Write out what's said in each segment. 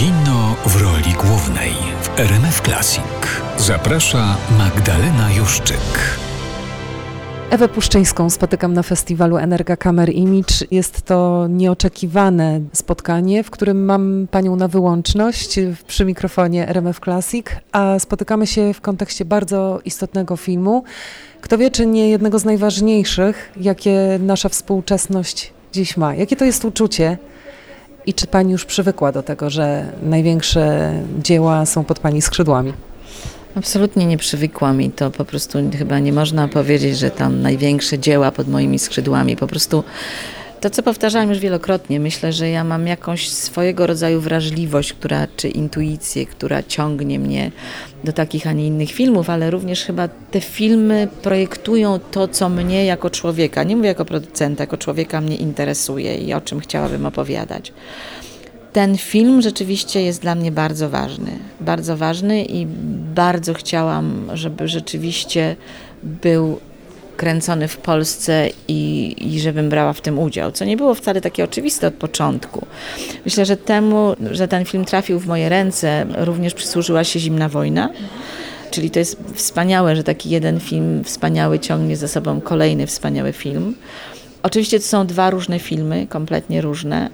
Kino w roli głównej w RMF Classic. Zaprasza Magdalena Juszczyk. Ewę Puszczyńską spotykam na festiwalu Energa Kamer Image. Jest to nieoczekiwane spotkanie, w którym mam panią na wyłączność przy mikrofonie RMF Classic, a spotykamy się w kontekście bardzo istotnego filmu. Kto wie, czy nie jednego z najważniejszych, jakie nasza współczesność dziś ma. Jakie to jest uczucie i czy pani już przywykła do tego, że największe dzieła są pod pani skrzydłami? Absolutnie nie przywykłam i to po prostu chyba nie można powiedzieć, że tam największe dzieła pod moimi skrzydłami. Po prostu to, co powtarzałam już wielokrotnie, myślę, że ja mam jakąś swojego rodzaju wrażliwość, która, czy intuicję, która ciągnie mnie do takich, a nie innych filmów, ale również chyba te filmy projektują to, co mnie jako człowieka, nie mówię jako producenta, jako człowieka mnie interesuje i o czym chciałabym opowiadać. Ten film rzeczywiście jest dla mnie bardzo ważny. Bardzo ważny i bardzo chciałam, żeby rzeczywiście był kręcony w Polsce i, i żebym brała w tym udział, co nie było wcale takie oczywiste od początku. Myślę, że temu, że ten film trafił w moje ręce, również przysłużyła się Zimna Wojna. Czyli to jest wspaniałe, że taki jeden film wspaniały ciągnie za sobą kolejny wspaniały film. Oczywiście to są dwa różne filmy, kompletnie różne.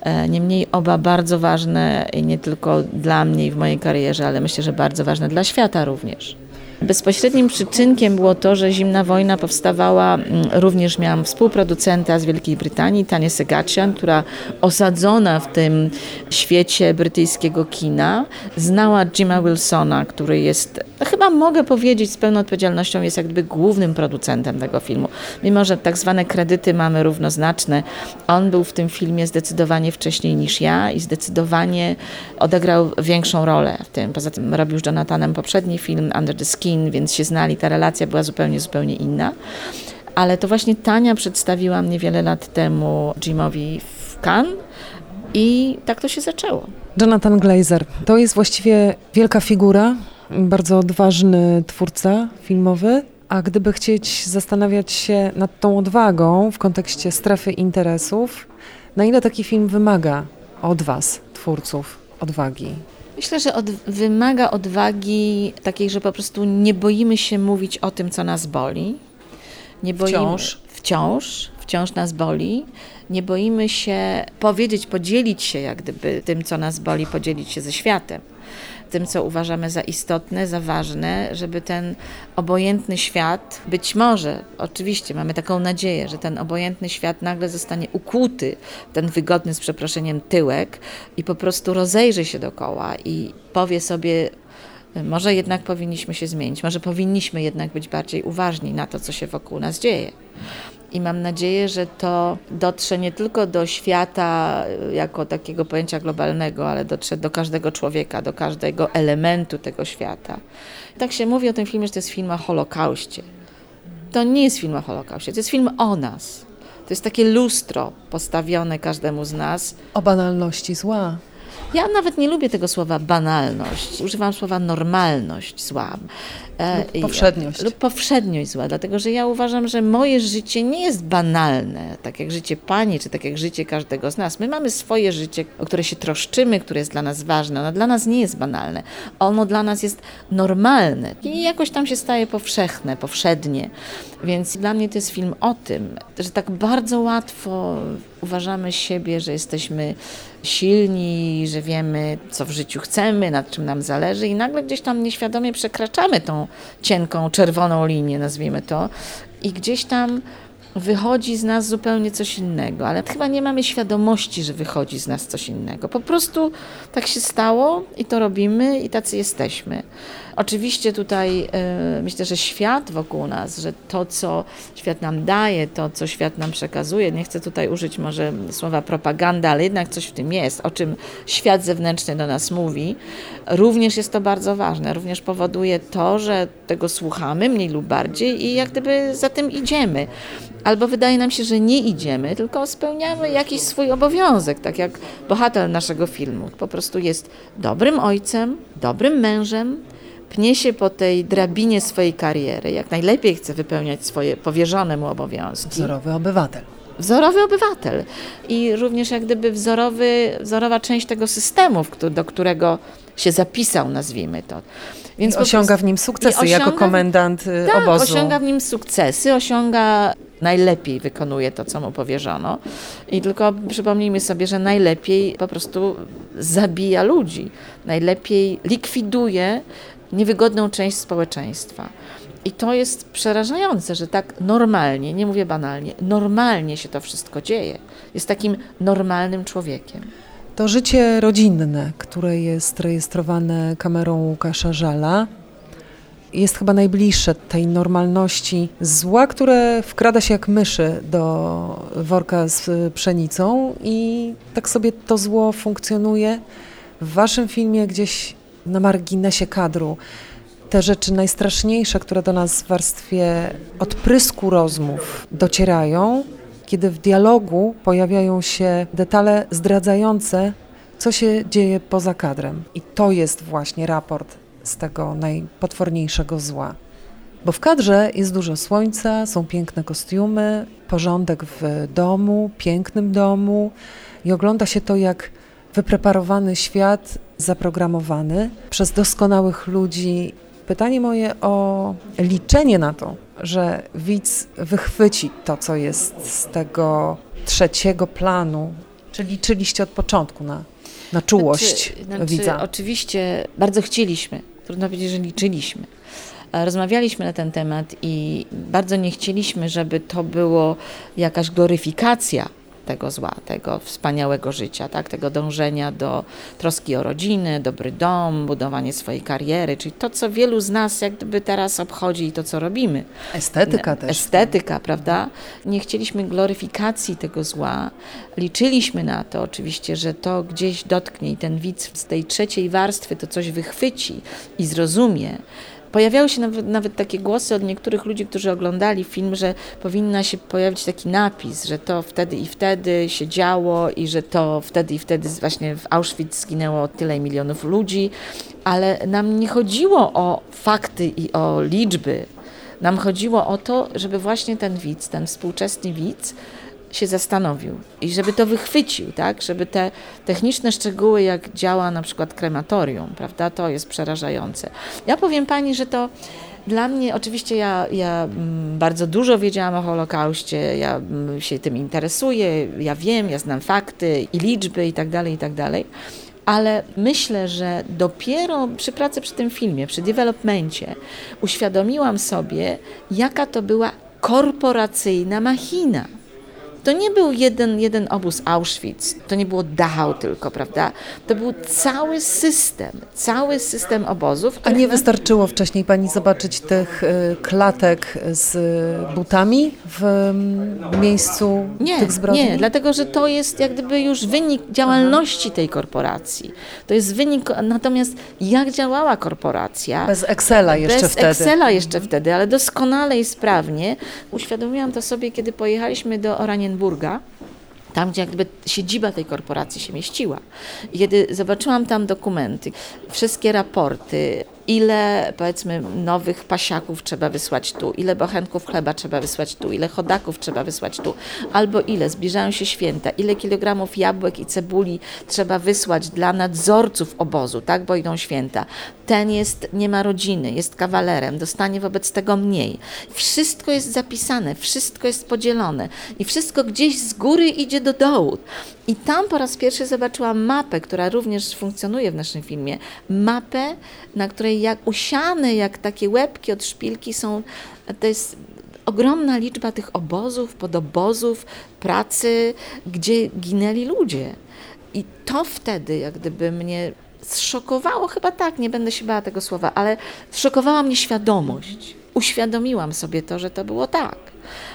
E, niemniej oba bardzo ważne nie tylko dla mnie i w mojej karierze, ale myślę, że bardzo ważne dla świata również. Bezpośrednim przyczynkiem było to, że zimna wojna powstawała, mm, również miałam współproducenta z Wielkiej Brytanii, Tanię Segacian, która osadzona w tym świecie brytyjskiego kina, znała Jima Wilsona, który jest, chyba mogę powiedzieć z pełną odpowiedzialnością, jest jakby głównym producentem tego filmu. Mimo, że tak zwane kredyty mamy równoznaczne, on był w tym filmie zdecydowanie wcześniej niż ja i zdecydowanie odegrał większą rolę w tym. Poza tym robił z Jonathanem poprzedni film Under the Skin, kin, więc się znali, ta relacja była zupełnie, zupełnie inna. Ale to właśnie Tania przedstawiła mnie wiele lat temu Jimowi w Cannes i tak to się zaczęło. Jonathan Glazer to jest właściwie wielka figura, bardzo odważny twórca filmowy. A gdyby chcieć zastanawiać się nad tą odwagą w kontekście strefy interesów, na ile taki film wymaga od Was, twórców, odwagi? Myślę, że od, wymaga odwagi takiej, że po prostu nie boimy się mówić o tym, co nas boli. Nie boimy, wciąż. Wciąż, wciąż nas boli. Nie boimy się powiedzieć, podzielić się jak gdyby tym, co nas boli, podzielić się ze światem tym, co uważamy za istotne, za ważne, żeby ten obojętny świat, być może, oczywiście mamy taką nadzieję, że ten obojętny świat nagle zostanie ukuty w ten wygodny, z przeproszeniem, tyłek i po prostu rozejrzy się dokoła i powie sobie, może jednak powinniśmy się zmienić, może powinniśmy jednak być bardziej uważni na to, co się wokół nas dzieje. I mam nadzieję, że to dotrze nie tylko do świata y, jako takiego pojęcia globalnego, ale dotrze do każdego człowieka, do każdego elementu tego świata. Tak się mówi o tym filmie, że to jest film o Holokauście. To nie jest film o Holokauście, to jest film o nas. To jest takie lustro postawione każdemu z nas. O banalności zła. Ja nawet nie lubię tego słowa banalność. Używam słowa normalność zła. E, lub powszedniość. Lub powszedniość zła, dlatego że ja uważam, że moje życie nie jest banalne, tak jak życie pani, czy tak jak życie każdego z nas. My mamy swoje życie, o które się troszczymy, które jest dla nas ważne. Ono dla nas nie jest banalne. Ono dla nas jest normalne i jakoś tam się staje powszechne, powszednie. Więc dla mnie to jest film o tym, że tak bardzo łatwo uważamy siebie, że jesteśmy silni, że wiemy, co w życiu chcemy, nad czym nam zależy, i nagle gdzieś tam nieświadomie przekraczamy tą cienką, czerwoną linię, nazwijmy to, i gdzieś tam wychodzi z nas zupełnie coś innego, ale chyba nie mamy świadomości, że wychodzi z nas coś innego. Po prostu tak się stało i to robimy i tacy jesteśmy. Oczywiście tutaj y, myślę, że świat wokół nas, że to, co świat nam daje, to, co świat nam przekazuje, nie chcę tutaj użyć może słowa propaganda, ale jednak coś w tym jest, o czym świat zewnętrzny do nas mówi, również jest to bardzo ważne. Również powoduje to, że tego słuchamy mniej lub bardziej i jak gdyby za tym idziemy. Albo wydaje nam się, że nie idziemy, tylko spełniamy jakiś swój obowiązek, tak jak bohater naszego filmu. Po prostu jest dobrym ojcem, dobrym mężem, pnie się po tej drabinie swojej kariery, jak najlepiej chce wypełniać swoje powierzone mu obowiązki. Wzorowy obywatel. wzorowy obywatel i również jak gdyby wzorowy, wzorowa część tego systemu, do którego się zapisał, nazwijmy to. Więc osiąga prostu, w nim sukcesy osiąga, jako komendant y, tak, obozu. osiąga w nim sukcesy, osiąga najlepiej wykonuje to, co mu powierzono. I tylko przypomnijmy sobie, że najlepiej po prostu zabija ludzi, najlepiej likwiduje niewygodną część społeczeństwa. I to jest przerażające, że tak normalnie, nie mówię banalnie, normalnie się to wszystko dzieje. Jest takim normalnym człowiekiem. To życie rodzinne, które jest rejestrowane kamerą Łukasza Żala, jest chyba najbliższe tej normalności zła, które wkrada się jak myszy do worka z pszenicą i tak sobie to zło funkcjonuje w waszym filmie gdzieś na marginesie kadru. Te rzeczy najstraszniejsze, które do nas w warstwie odprysku rozmów docierają, kiedy w dialogu pojawiają się detale zdradzające, co się dzieje poza kadrem. I to jest właśnie raport z tego najpotworniejszego zła. Bo w kadrze jest dużo słońca, są piękne kostiumy, porządek w domu, pięknym domu i ogląda się to jak wypreparowany świat, zaprogramowany przez doskonałych ludzi. Pytanie moje o liczenie na to, że widz wychwyci to, co jest z tego trzeciego planu. Czy liczyliście od początku na, na czułość znaczy, znaczy, widza? Oczywiście bardzo chcieliśmy trudno powiedzieć, że liczyliśmy. E, rozmawialiśmy na ten temat i bardzo nie chcieliśmy, żeby to było jakaś gloryfikacja tego zła, tego wspaniałego życia, tak? tego dążenia do troski o rodzinę, dobry dom, budowanie swojej kariery, czyli to, co wielu z nas jak gdyby teraz obchodzi i to, co robimy. Estetyka też. Estetyka, prawda? Nie chcieliśmy gloryfikacji tego zła. Liczyliśmy na to oczywiście, że to gdzieś dotknie i ten widz z tej trzeciej warstwy to coś wychwyci i zrozumie. Pojawiały się nawet, nawet, takie głosy od niektórych ludzi, którzy oglądali film, że powinna się pojawić taki napis, że to wtedy i wtedy się działo i że to wtedy i wtedy właśnie w Auschwitz zginęło tyle milionów ludzi, ale nam nie chodziło o fakty i o liczby. Nam chodziło o to, żeby właśnie ten widz, ten współczesny widz, się zastanowił i żeby to wychwycił, tak? żeby te techniczne szczegóły, jak działa na przykład krematorium, prawda? to jest przerażające. Ja powiem Pani, że to dla mnie, oczywiście ja, ja mm, bardzo dużo wiedziałam o Holokauście, ja mm, się tym interesuję, ja wiem, ja znam fakty i liczby i tak dalej, i tak dalej, ale myślę, że dopiero przy pracy przy tym filmie, przy developmencie uświadomiłam sobie, jaka to była korporacyjna machina to nie był jeden, jeden obóz Auschwitz, to nie było Dachau tylko, prawda? To był cały system, cały system obozów. A nie wystarczyło wcześniej pani zobaczyć tych y, klatek z butami w mm, miejscu nie, tych zbrodni? Nie, dlatego że to jest jak gdyby już wynik działalności tej korporacji. To jest wynik, natomiast jak działała korporacja? Bez Excela jeszcze bez wtedy. Bez Excela jeszcze wtedy, ale doskonale i sprawnie. Uświadomiłam to sobie, kiedy pojechaliśmy do Oranienburga Brandenburga, tam gdzie jakby siedziba tej korporacji się mieściła. Kiedy zobaczyłam tam dokumenty, wszystkie raporty, ile powiedzmy nowych pasiaków trzeba wysłać tu, ile bochenków chleba trzeba wysłać tu, ile chodaków trzeba wysłać tu, albo ile zbliżają się święta, ile kilogramów jabłek i cebuli trzeba wysłać dla nadzorców obozu, tak, bo idą święta. Ten jest, nie ma rodziny, jest kawalerem, dostanie wobec tego mniej. Wszystko jest zapisane, wszystko jest podzielone i wszystko gdzieś z góry idzie do dołu. I tam po raz pierwszy zobaczyłam mapę, która również funkcjonuje w naszym filmie. Mapę, na której jak usiane, jak takie łebki od szpilki są, to jest ogromna liczba tych obozów, podobozów, pracy, gdzie ginęli ludzie. I to wtedy jak gdyby mnie zszokowało, chyba tak, nie będę się bała tego słowa, ale zszokowała mnie świadomość. Uświadomiłam sobie to, że to było tak.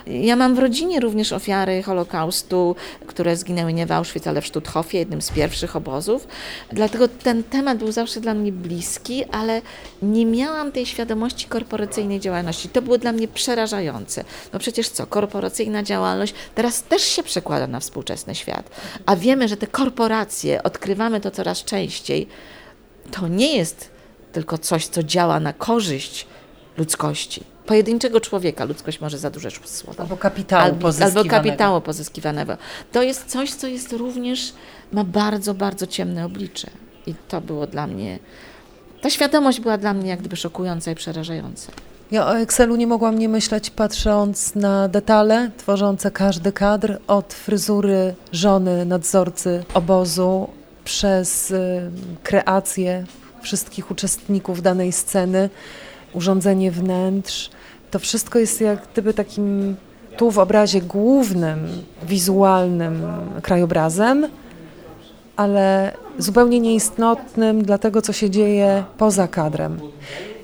Ja mam w rodzinie również ofiary Holokaustu, które zginęły nie w Auschwitz, ale w Stutthofie, jednym z pierwszych obozów. Dlatego ten temat był zawsze dla mnie bliski, ale nie miałam tej świadomości korporacyjnej działalności. To było dla mnie przerażające. No przecież co, korporacyjna działalność teraz też się przekłada na współczesny świat. A wiemy, że te korporacje, odkrywamy to coraz częściej, to nie jest tylko coś, co działa na korzyść ludzkości pojedynczego człowieka, ludzkość może za duże słowo. Albo kapitału albo, pozyskiwanego. albo kapitału pozyskiwanego. To jest coś, co jest również, ma bardzo, bardzo ciemne oblicze. I to było dla mnie, ta świadomość była dla mnie jak gdyby szokująca i przerażająca. Ja o Excelu nie mogłam nie myśleć, patrząc na detale tworzące każdy kadr, od fryzury żony nadzorcy obozu, przez y, kreację wszystkich uczestników danej sceny, urządzenie wnętrz. To wszystko jest jak gdyby takim tu w obrazie głównym, wizualnym krajobrazem, ale zupełnie nieistotnym dla tego, co się dzieje poza kadrem.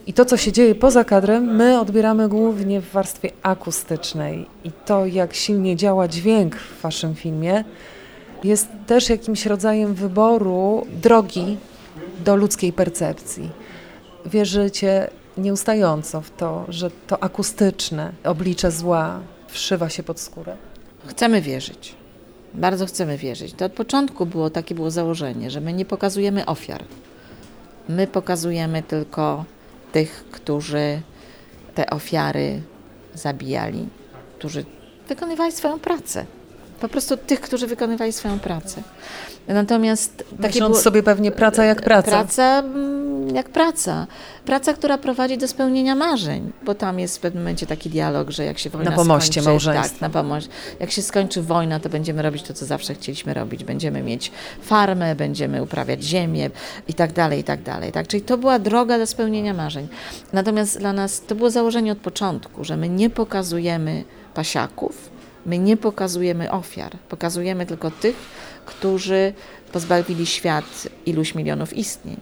I to, co się dzieje poza kadrem, my odbieramy głównie w warstwie akustycznej. I to, jak silnie działa dźwięk w Waszym filmie, jest też jakimś rodzajem wyboru drogi do ludzkiej percepcji. Wierzycie nieustająco w to, że to akustyczne oblicze zła wszywa się pod skórę? Chcemy wierzyć. Bardzo chcemy wierzyć. To od początku było takie było założenie, że my nie pokazujemy ofiar. My pokazujemy tylko tych, którzy te ofiary zabijali, którzy wykonywali swoją pracę. Po prostu tych, którzy wykonywali swoją pracę. Natomiast takie Myśląc było, sobie pewnie praca jak praca. Praca mm, jak praca. Praca, która prowadzi do spełnienia marzeń, bo tam jest w pewnym momencie taki dialog, że jak się wojna Na pomoście skończy, małżeństwa. Tak, na pomość. Jak się skończy wojna, to będziemy robić to, co zawsze chcieliśmy robić. Będziemy mieć farmę, będziemy uprawiać ziemię i tak dalej, i tak dalej. Tak? Czyli to była droga do spełnienia marzeń. Natomiast dla nas to było założenie od początku, że my nie pokazujemy pasiaków, my nie pokazujemy ofiar, pokazujemy tylko tych, którzy pozbawili świat iluś milionów istnień.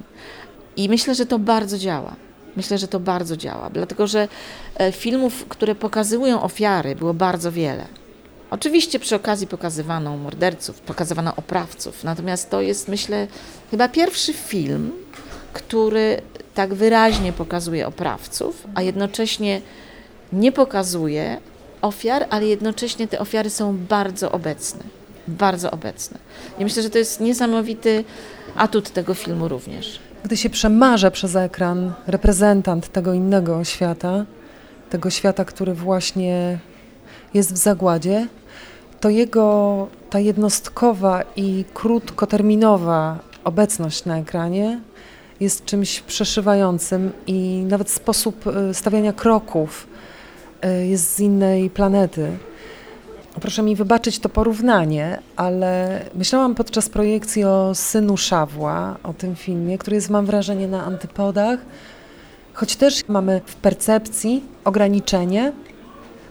I myślę, że to bardzo działa. Myślę, że to bardzo działa, dlatego że e, filmów, które pokazują ofiary, było bardzo wiele. Oczywiście przy okazji pokazywano morderców, pokazywano oprawców, natomiast to jest, myślę, chyba pierwszy film, który tak wyraźnie pokazuje oprawców, a jednocześnie nie pokazuje ofiar, ale jednocześnie te ofiary są bardzo obecne. Bardzo obecne. I myślę, że to jest niesamowity atut tego filmu również. Gdy się przemarza przez ekran reprezentant tego innego świata, tego świata, który właśnie jest w zagładzie, to jego ta jednostkowa i krótkoterminowa obecność na ekranie jest czymś przeszywającym i nawet sposób y, stawiania kroków y, jest z innej planety. Proszę mi wybaczyć to porównanie, ale myślałam podczas projekcji o synu Szawła, o tym filmie, który jest, mam wrażenie, na antypodach, choć też mamy w percepcji ograniczenie,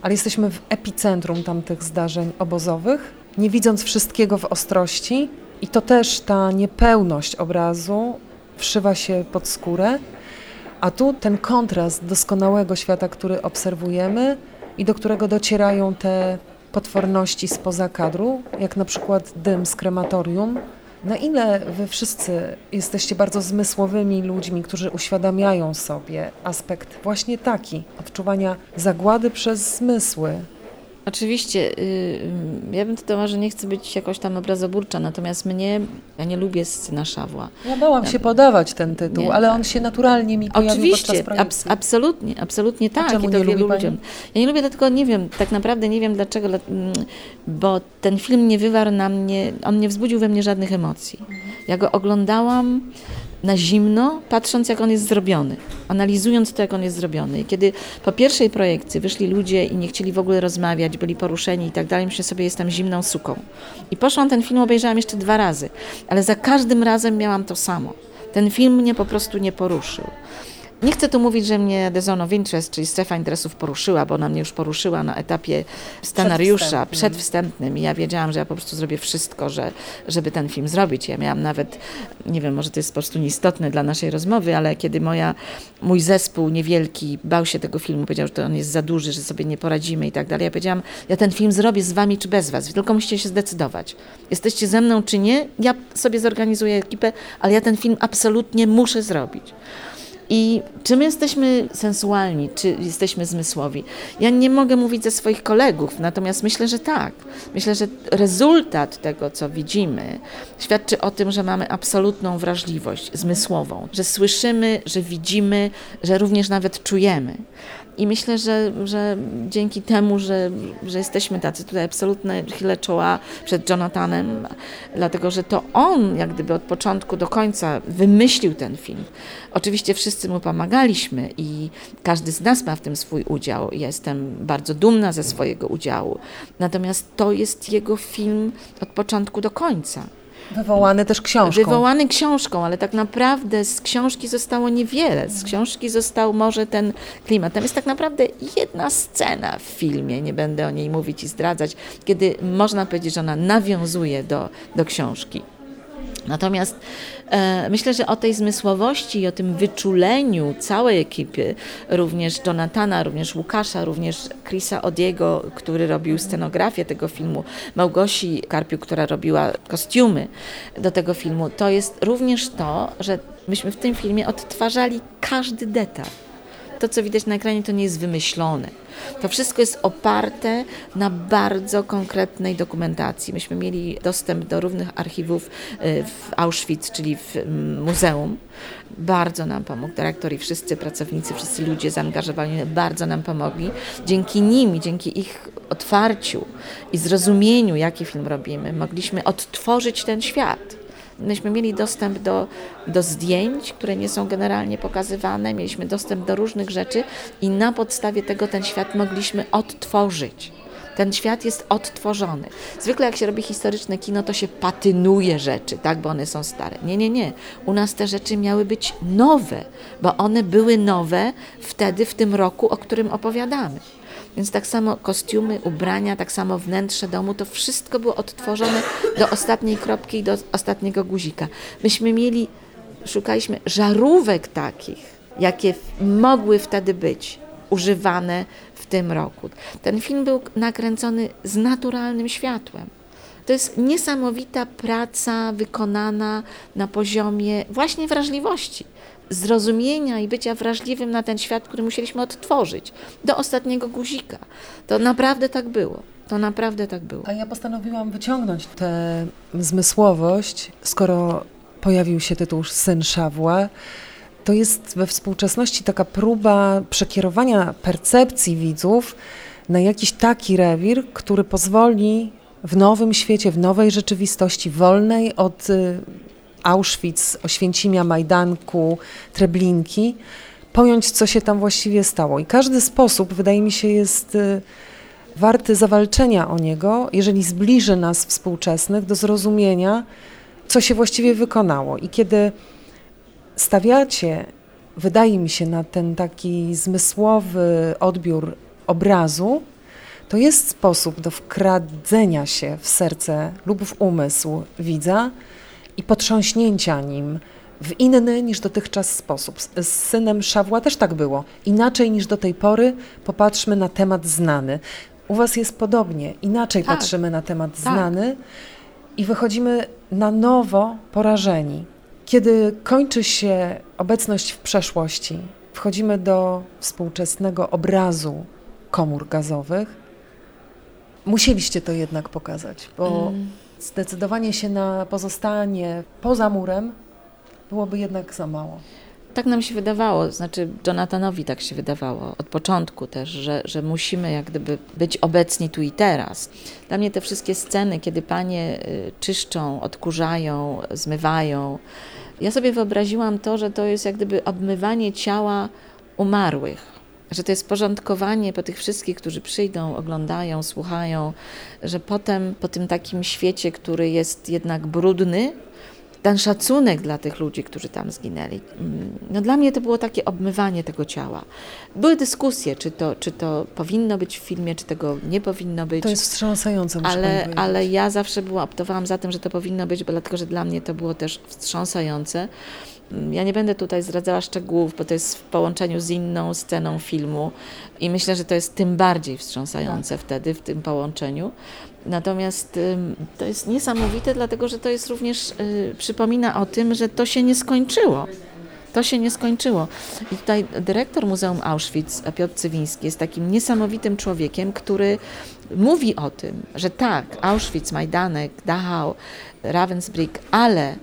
ale jesteśmy w epicentrum tamtych zdarzeń obozowych, nie widząc wszystkiego w ostrości, i to też ta niepełność obrazu wszywa się pod skórę, a tu ten kontrast doskonałego świata, który obserwujemy i do którego docierają te potworności spoza kadru, jak na przykład dym z krematorium. Na ile wy wszyscy jesteście bardzo zmysłowymi ludźmi, którzy uświadamiają sobie aspekt właśnie taki odczuwania zagłady przez zmysły, Oczywiście, y, ja bym to może nie chcę być jakoś tam obrazoburcza, natomiast mnie, ja nie lubię syna Szawła. Ja bałam się podawać ten tytuł, Nie. ale on się naturalnie mi pojawił Oczywiście, abs- absolutnie, absolutnie tak. I to wielu ludziom. Ja nie lubię dlatego, nie wiem, tak naprawdę nie wiem dlaczego, dla- mm, bo ten film nie wywarł na mnie, on nie wzbudził we mnie żadnych emocji. Ja go oglądałam na zimno, patrząc jak on jest zrobiony, analizując to, jak on jest zrobiony. I kiedy po pierwszej projekcji wyszli ludzie i nie chcieli w ogóle rozmawiać, byli poruszeni i tak dalej, myślę sobie, jestem zimną suką. I poszłam ten film, obejrzałam jeszcze dwa razy, ale za każdym razem miałam to samo. Ten film mnie po prostu nie poruszył. Nie chcę tu mówić, że mnie the zone of interest, czyli strefa interesów poruszyła, bo ona mnie już poruszyła na etapie scenariusza Przedwstępnym. przedwstępnym i ja wiedziałam, że ja po prostu zrobię wszystko, że, żeby ten film zrobić. Ja miałam nawet, nie wiem, może to jest po prostu nieistotne dla naszej rozmowy, ale kiedy moja, mój zespół niewielki bał się tego filmu, powiedział, że to on jest za duży, że sobie nie poradzimy i tak dalej, ja powiedziałam, ja ten film zrobię z wami czy bez was, tylko musicie się zdecydować. Jesteście ze mną czy nie, ja sobie zorganizuję ekipę, ale ja ten film absolutnie muszę zrobić. I czy my jesteśmy sensualni, czy jesteśmy zmysłowi? Ja nie mogę mówić ze swoich kolegów, natomiast myślę, że tak. Myślę, że rezultat tego, co widzimy, świadczy o tym, że mamy absolutną wrażliwość zmysłową, że słyszymy, że widzimy, że również nawet czujemy. I myślę, że, że dzięki temu, że, że jesteśmy tacy tutaj absolutne chwile czoła przed Jonathanem, dlatego że to on jak gdyby od początku do końca wymyślił ten film. Oczywiście wszyscy mu pomagaliśmy i każdy z nas ma w tym swój udział. Jestem bardzo dumna ze swojego udziału. Natomiast to jest jego film od początku do końca. Wywołany też książką. Wywołany książką, ale tak naprawdę z książki zostało niewiele. Z książki został może ten klimat. Tam jest tak naprawdę jedna scena w filmie, nie będę o niej mówić i zdradzać, kiedy można powiedzieć, że ona nawiązuje do, do książki. Natomiast e, myślę, że o tej zmysłowości i o tym wyczuleniu całej ekipy, również Jonathana, również Łukasza, również Chrisa Odiego, który robił scenografię tego filmu, Małgosi Karpiu, która robiła kostiumy do tego filmu, to jest również to, że myśmy w tym filmie odtwarzali każdy detal. To, co widać na ekranie, to nie jest wymyślone to wszystko jest oparte na bardzo konkretnej dokumentacji. Myśmy mieli dostęp do równych archiwów y, w Auschwitz, czyli w muzeum. Bardzo nam pomógł dyrektor i wszyscy pracownicy, wszyscy ludzie zaangażowani bardzo nam pomogli. Dzięki nim dzięki ich otwarciu i zrozumieniu, jaki film robimy, mogliśmy odtworzyć ten świat. Myśmy mieli dostęp do, do zdjęć, które nie są generalnie pokazywane, mieliśmy dostęp do różnych rzeczy i na podstawie tego ten świat mogliśmy odtworzyć. Ten świat jest odtworzony. Zwykle jak się robi historyczne kino, to się patynuje rzeczy, tak, bo one są stare. Nie, nie, nie. U nas te rzeczy miały być nowe, bo one były nowe wtedy, w tym roku, o którym opowiadamy. Więc tak samo kostiumy, ubrania, tak samo wnętrze domu, to wszystko było odtworzone do ostatniej kropki i do ostatniego guzika. Myśmy mieli, szukaliśmy żarówek takich, jakie mogły wtedy być używane w tym roku. Ten film był nakręcony z naturalnym światłem. To jest niesamowita praca wykonana na poziomie właśnie wrażliwości zrozumienia i bycia wrażliwym na ten świat, który musieliśmy odtworzyć do ostatniego guzika. To naprawdę tak było. To naprawdę tak było. A ja postanowiłam wyciągnąć tę zmysłowość, skoro pojawił się tytuł Syn Szawła. To jest we współczesności taka próba przekierowania percepcji widzów na jakiś taki rewir, który pozwoli w nowym świecie, w nowej rzeczywistości, wolnej od y, Auschwitz, Oświęcimia, Majdanku, Treblinki, pojąć, co się tam właściwie stało. I każdy sposób, wydaje mi się, jest y, warty zawalczenia o niego, jeżeli zbliży nas współczesnych do zrozumienia, co się właściwie wykonało. I kiedy stawiacie, wydaje mi się, na ten taki zmysłowy odbiór obrazu, to jest sposób do wkradzenia się w serce lub w umysł widza, i potrząśnięcia nim w inny niż dotychczas sposób. Z synem Szawła też tak było. Inaczej niż do tej pory popatrzmy na temat znany. U Was jest podobnie. Inaczej tak. patrzymy na temat tak. znany i wychodzimy na nowo porażeni. Kiedy kończy się obecność w przeszłości, wchodzimy do współczesnego obrazu komór gazowych. Musieliście to jednak pokazać, bo mm zdecydowanie się na pozostanie poza murem byłoby jednak za mało. Tak nam się wydawało, znaczy Jonathanowi tak się wydawało od początku też, że, że musimy jak gdyby być obecni tu i teraz. Dla mnie te wszystkie sceny, kiedy panie y, czyszczą, odkurzają, zmywają, ja sobie wyobraziłam to, że to jest jak gdyby obmywanie ciała umarłych że to jest porządkowanie po tych wszystkich, którzy przyjdą, oglądają, słuchają, że potem po tym takim świecie, który jest jednak brudny, ten szacunek dla tych ludzi, którzy tam zginęli. Mm, no dla mnie to było takie obmywanie tego ciała. Były dyskusje, czy to, czy to powinno być w filmie, czy tego nie powinno być. To jest wstrząsające, ale, ale ja zawsze była, optowałam za tym, że to powinno być, bo dlatego, że dla mnie to było też wstrząsające. Ja nie będę tutaj zdradzała szczegółów, bo to jest w połączeniu z inną sceną filmu i myślę, że to jest tym bardziej wstrząsające tak. wtedy w tym połączeniu. Natomiast to jest niesamowite, dlatego że to jest również, y, przypomina o tym, że to się nie skończyło. To się nie skończyło. I tutaj dyrektor Muzeum Auschwitz, Piotr Cywiński, jest takim niesamowitym człowiekiem, który mówi o tym, że tak, Auschwitz, Majdanek, Dachau, Ravensbrück, ale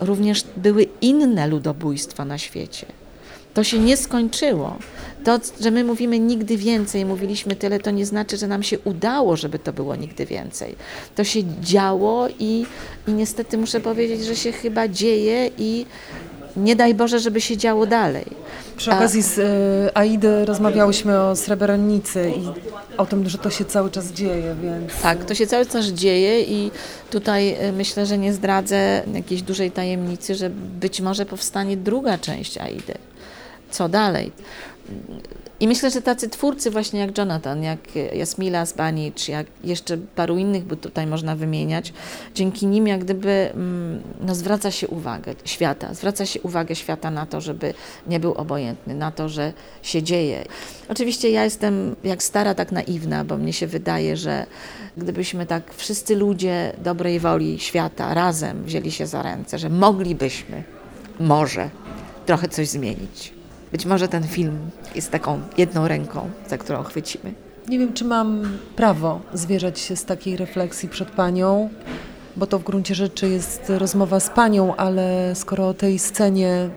również były inne ludobójstwa na świecie. To się nie skończyło. To, że my mówimy nigdy więcej, mówiliśmy tyle, to nie znaczy, że nam się udało, żeby to było nigdy więcej. To się działo i, i niestety muszę powiedzieć, że się chyba dzieje i nie daj Boże, żeby się działo dalej. Przy okazji z y, Aidy rozmawiałyśmy o Srebrenicy i o tym, że to się cały czas dzieje, więc... Tak, to się cały czas dzieje i tutaj y, myślę, że nie zdradzę jakiejś dużej tajemnicy, że być może powstanie druga część Aidy. Co dalej? I myślę, że tacy twórcy właśnie jak Jonathan, jak Jasmila Zbanicz, jak jeszcze paru innych, bo tutaj można wymieniać, dzięki nim jak gdyby mm, no, zwraca się uwagę świata, zwraca się uwagę świata na to, żeby nie był obojętny, na to, że się dzieje. Oczywiście ja jestem jak stara, tak naiwna, bo mnie się wydaje, że gdybyśmy tak wszyscy ludzie dobrej woli świata razem wzięli się za ręce, że moglibyśmy może trochę coś zmienić. Być może ten film jest taką jedną ręką, za którą chwycimy. Nie wiem, czy mam prawo zwierzać się z takiej refleksji przed panią, bo to w gruncie rzeczy jest rozmowa z panią, ale skoro o tej scenie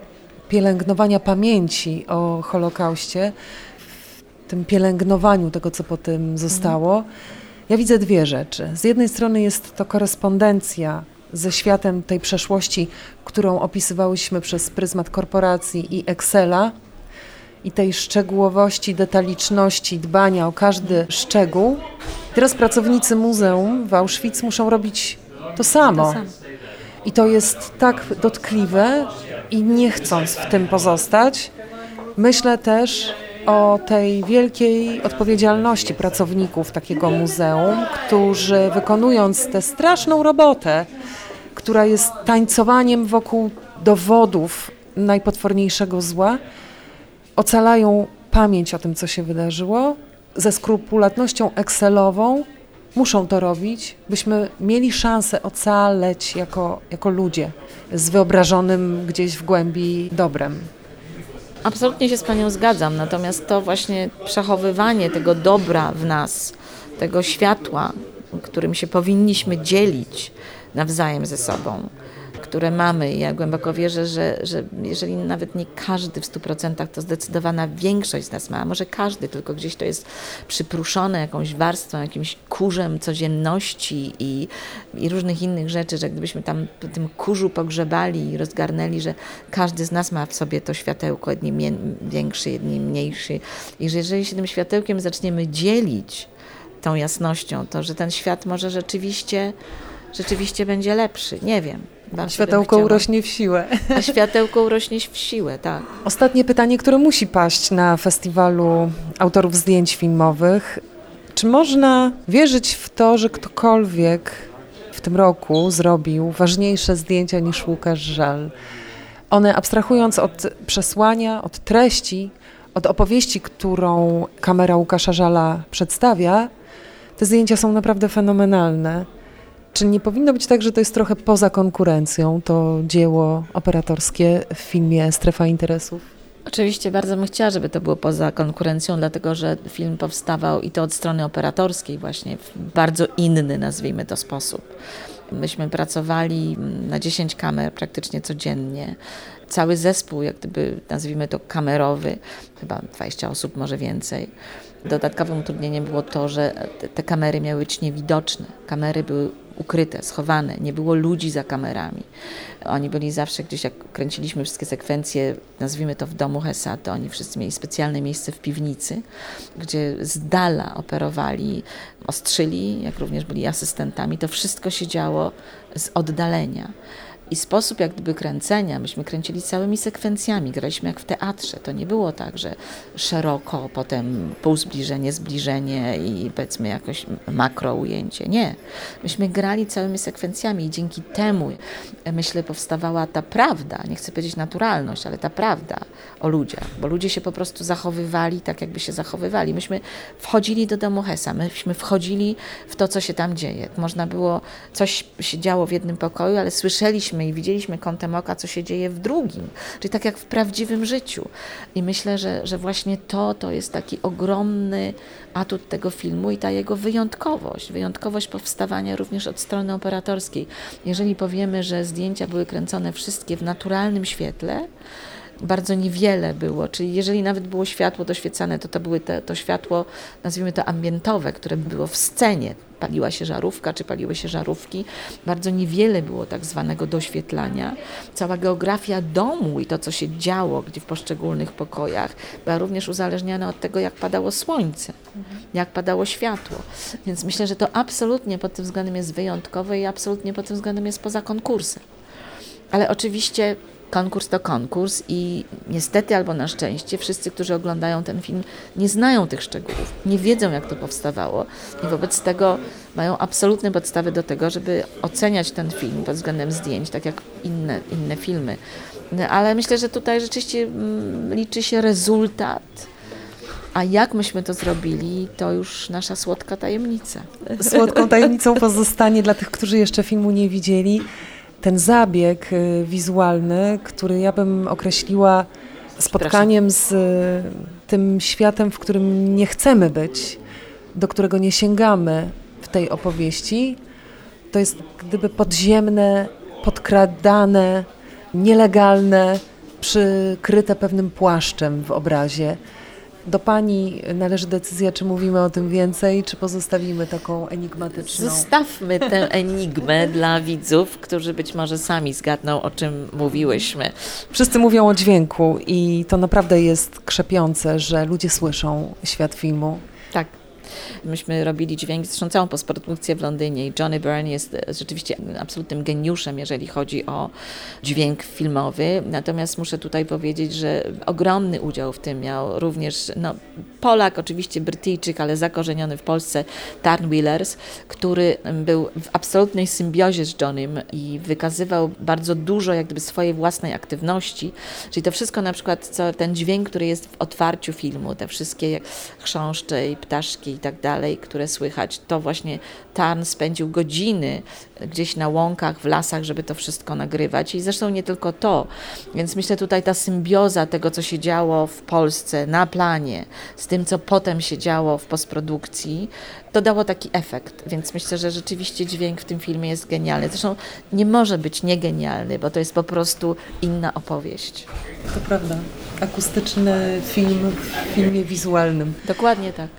pielęgnowania pamięci o Holokauście, tym pielęgnowaniu tego, co po tym zostało, ja widzę dwie rzeczy. Z jednej strony jest to korespondencja ze światem tej przeszłości, którą opisywałyśmy przez pryzmat korporacji i Excela, i tej szczegółowości, detaliczności, dbania o każdy szczegół. Teraz pracownicy muzeum w Auschwitz muszą robić to samo. I to jest tak dotkliwe i nie chcąc w tym pozostać, myślę też o tej wielkiej odpowiedzialności pracowników takiego muzeum, którzy wykonując tę straszną robotę, która jest tańcowaniem wokół dowodów najpotworniejszego zła, ocalają pamięć o tym, co się wydarzyło, ze skrupulatnością Excelową muszą to robić, byśmy mieli szansę ocaleć jako, jako ludzie z wyobrażonym gdzieś w głębi dobrem. Absolutnie się z Panią zgadzam, natomiast to właśnie przechowywanie tego dobra w nas, tego światła, którym się powinniśmy dzielić nawzajem ze sobą, które mamy. Ja głęboko wierzę, że, że jeżeli nawet nie każdy w 100%, to zdecydowana większość z nas ma, a może każdy, tylko gdzieś to jest przypruszone jakąś warstwą, jakimś kurzem codzienności i, i różnych innych rzeczy, że gdybyśmy tam po tym kurzu pogrzebali i rozgarnęli, że każdy z nas ma w sobie to światełko, jedni większy, jedni mniejszy i że jeżeli się tym światełkiem zaczniemy dzielić, tą jasnością, to że ten świat może rzeczywiście, rzeczywiście będzie lepszy. Nie wiem. Bardzo światełko urośnie w siłę. A światełko urośnie w siłę, tak. Ostatnie pytanie, które musi paść na festiwalu autorów zdjęć filmowych. Czy można wierzyć w to, że ktokolwiek w tym roku zrobił ważniejsze zdjęcia niż Łukasz Żal? One, abstrahując od przesłania, od treści, od opowieści, którą kamera Łukasza Żala przedstawia, te zdjęcia są naprawdę fenomenalne. Czy nie powinno być tak, że to jest trochę poza konkurencją, to dzieło operatorskie w filmie Strefa Interesów? Oczywiście bardzo bym chciała, żeby to było poza konkurencją, dlatego że film powstawał i to od strony operatorskiej właśnie w bardzo inny, nazwijmy to, sposób. Myśmy pracowali na 10 kamer praktycznie codziennie. Cały zespół, jak gdyby nazwijmy to kamerowy, chyba 20 osób, może więcej. Dodatkowym utrudnieniem było to, że te kamery miały być niewidoczne. Kamery były ukryte, schowane, nie było ludzi za kamerami. Oni byli zawsze gdzieś, jak kręciliśmy wszystkie sekwencje, nazwijmy to w domu Hesa, to oni wszyscy mieli specjalne miejsce w piwnicy, gdzie z dala operowali, ostrzyli, jak również byli asystentami. To wszystko się działo z oddalenia. I sposób jak gdyby kręcenia, myśmy kręcili całymi sekwencjami, graliśmy jak w teatrze. To nie było tak, że szeroko, potem pół zbliżenie, i powiedzmy jakoś makro ujęcie. Nie. Myśmy grali całymi sekwencjami i dzięki temu, myślę, powstawała ta prawda, nie chcę powiedzieć naturalność, ale ta prawda o ludziach, bo ludzie się po prostu zachowywali tak, jakby się zachowywali. Myśmy wchodzili do domu Hesa, myśmy wchodzili w to, co się tam dzieje. Można było, coś się działo w jednym pokoju, ale słyszeliśmy i widzieliśmy kątem oka, co się dzieje w drugim, czyli tak jak w prawdziwym życiu. I myślę, że, że właśnie to, to jest taki ogromny atut tego filmu i ta jego wyjątkowość, wyjątkowość powstawania również od strony operatorskiej. Jeżeli powiemy, że zdjęcia były kręcone wszystkie w naturalnym świetle, bardzo niewiele było, czyli jeżeli nawet było światło doświecane, to to były te, to światło, nazwijmy to ambientowe, które było w scenie. Paliła się żarówka, czy paliły się żarówki. Bardzo niewiele było tak zwanego doświetlania. Cała geografia domu i to, co się działo gdzie w poszczególnych pokojach, była również uzależniona od tego, jak padało słońce, jak padało światło. Więc myślę, że to absolutnie pod tym względem jest wyjątkowe i absolutnie pod tym względem jest poza konkursem. Ale oczywiście konkurs to konkurs i niestety albo na szczęście wszyscy, którzy oglądają ten film, nie znają tych szczegółów, nie wiedzą jak to powstawało i wobec tego mają absolutne podstawy do tego, żeby oceniać ten film pod względem zdjęć, tak jak inne, inne filmy. No, ale myślę, że tutaj rzeczywiście mm, liczy się rezultat. A jak myśmy to zrobili, to już nasza słodka tajemnica. Słodką tajemnicą pozostanie dla tych, którzy jeszcze filmu nie widzieli ten zabieg y, wizualny, który ja bym określiła spotkaniem z y, tym światem, w którym nie chcemy być, do którego nie sięgamy w tej opowieści, to jest gdyby podziemne, podkradane, nielegalne, przykryte pewnym płaszczem w obrazie. Do Pani należy decyzja, czy mówimy o tym więcej, czy pozostawimy taką enigmatyczną. Zostawmy tę enigmę dla widzów, którzy być może sami zgadną, o czym mówiłyśmy. Wszyscy mówią o dźwięku i to naprawdę jest krzepiące, że ludzie słyszą świat filmu. Myśmy robili dźwięk, zresztą całą postprodukcję w Londynie i Johnny Byrne jest rzeczywiście absolutnym geniuszem, jeżeli chodzi o dźwięk filmowy. Natomiast muszę tutaj powiedzieć, że ogromny udział w tym miał również no, Polak, oczywiście Brytyjczyk, ale zakorzeniony w Polsce, Tarn Willers, który był w absolutnej symbiozie z Johnem i wykazywał bardzo dużo jak gdyby swojej własnej aktywności. Czyli to wszystko na przykład, co, ten dźwięk, który jest w otwarciu filmu, te wszystkie chrząszcze i ptaszki i tak dalej, które słychać, to właśnie Tarn spędził godziny gdzieś na łąkach, w lasach, żeby to wszystko nagrywać. I zresztą nie tylko to. Więc myślę tutaj ta symbioza tego, co się działo w Polsce na planie, z tym, co potem się działo w postprodukcji, to dało taki efekt. Więc myślę, że rzeczywiście dźwięk w tym filmie jest genialny. Zresztą nie może być niegenialny, bo to jest po prostu inna opowieść. To prawda. Akustyczny film w filmie wizualnym. Dokładnie tak.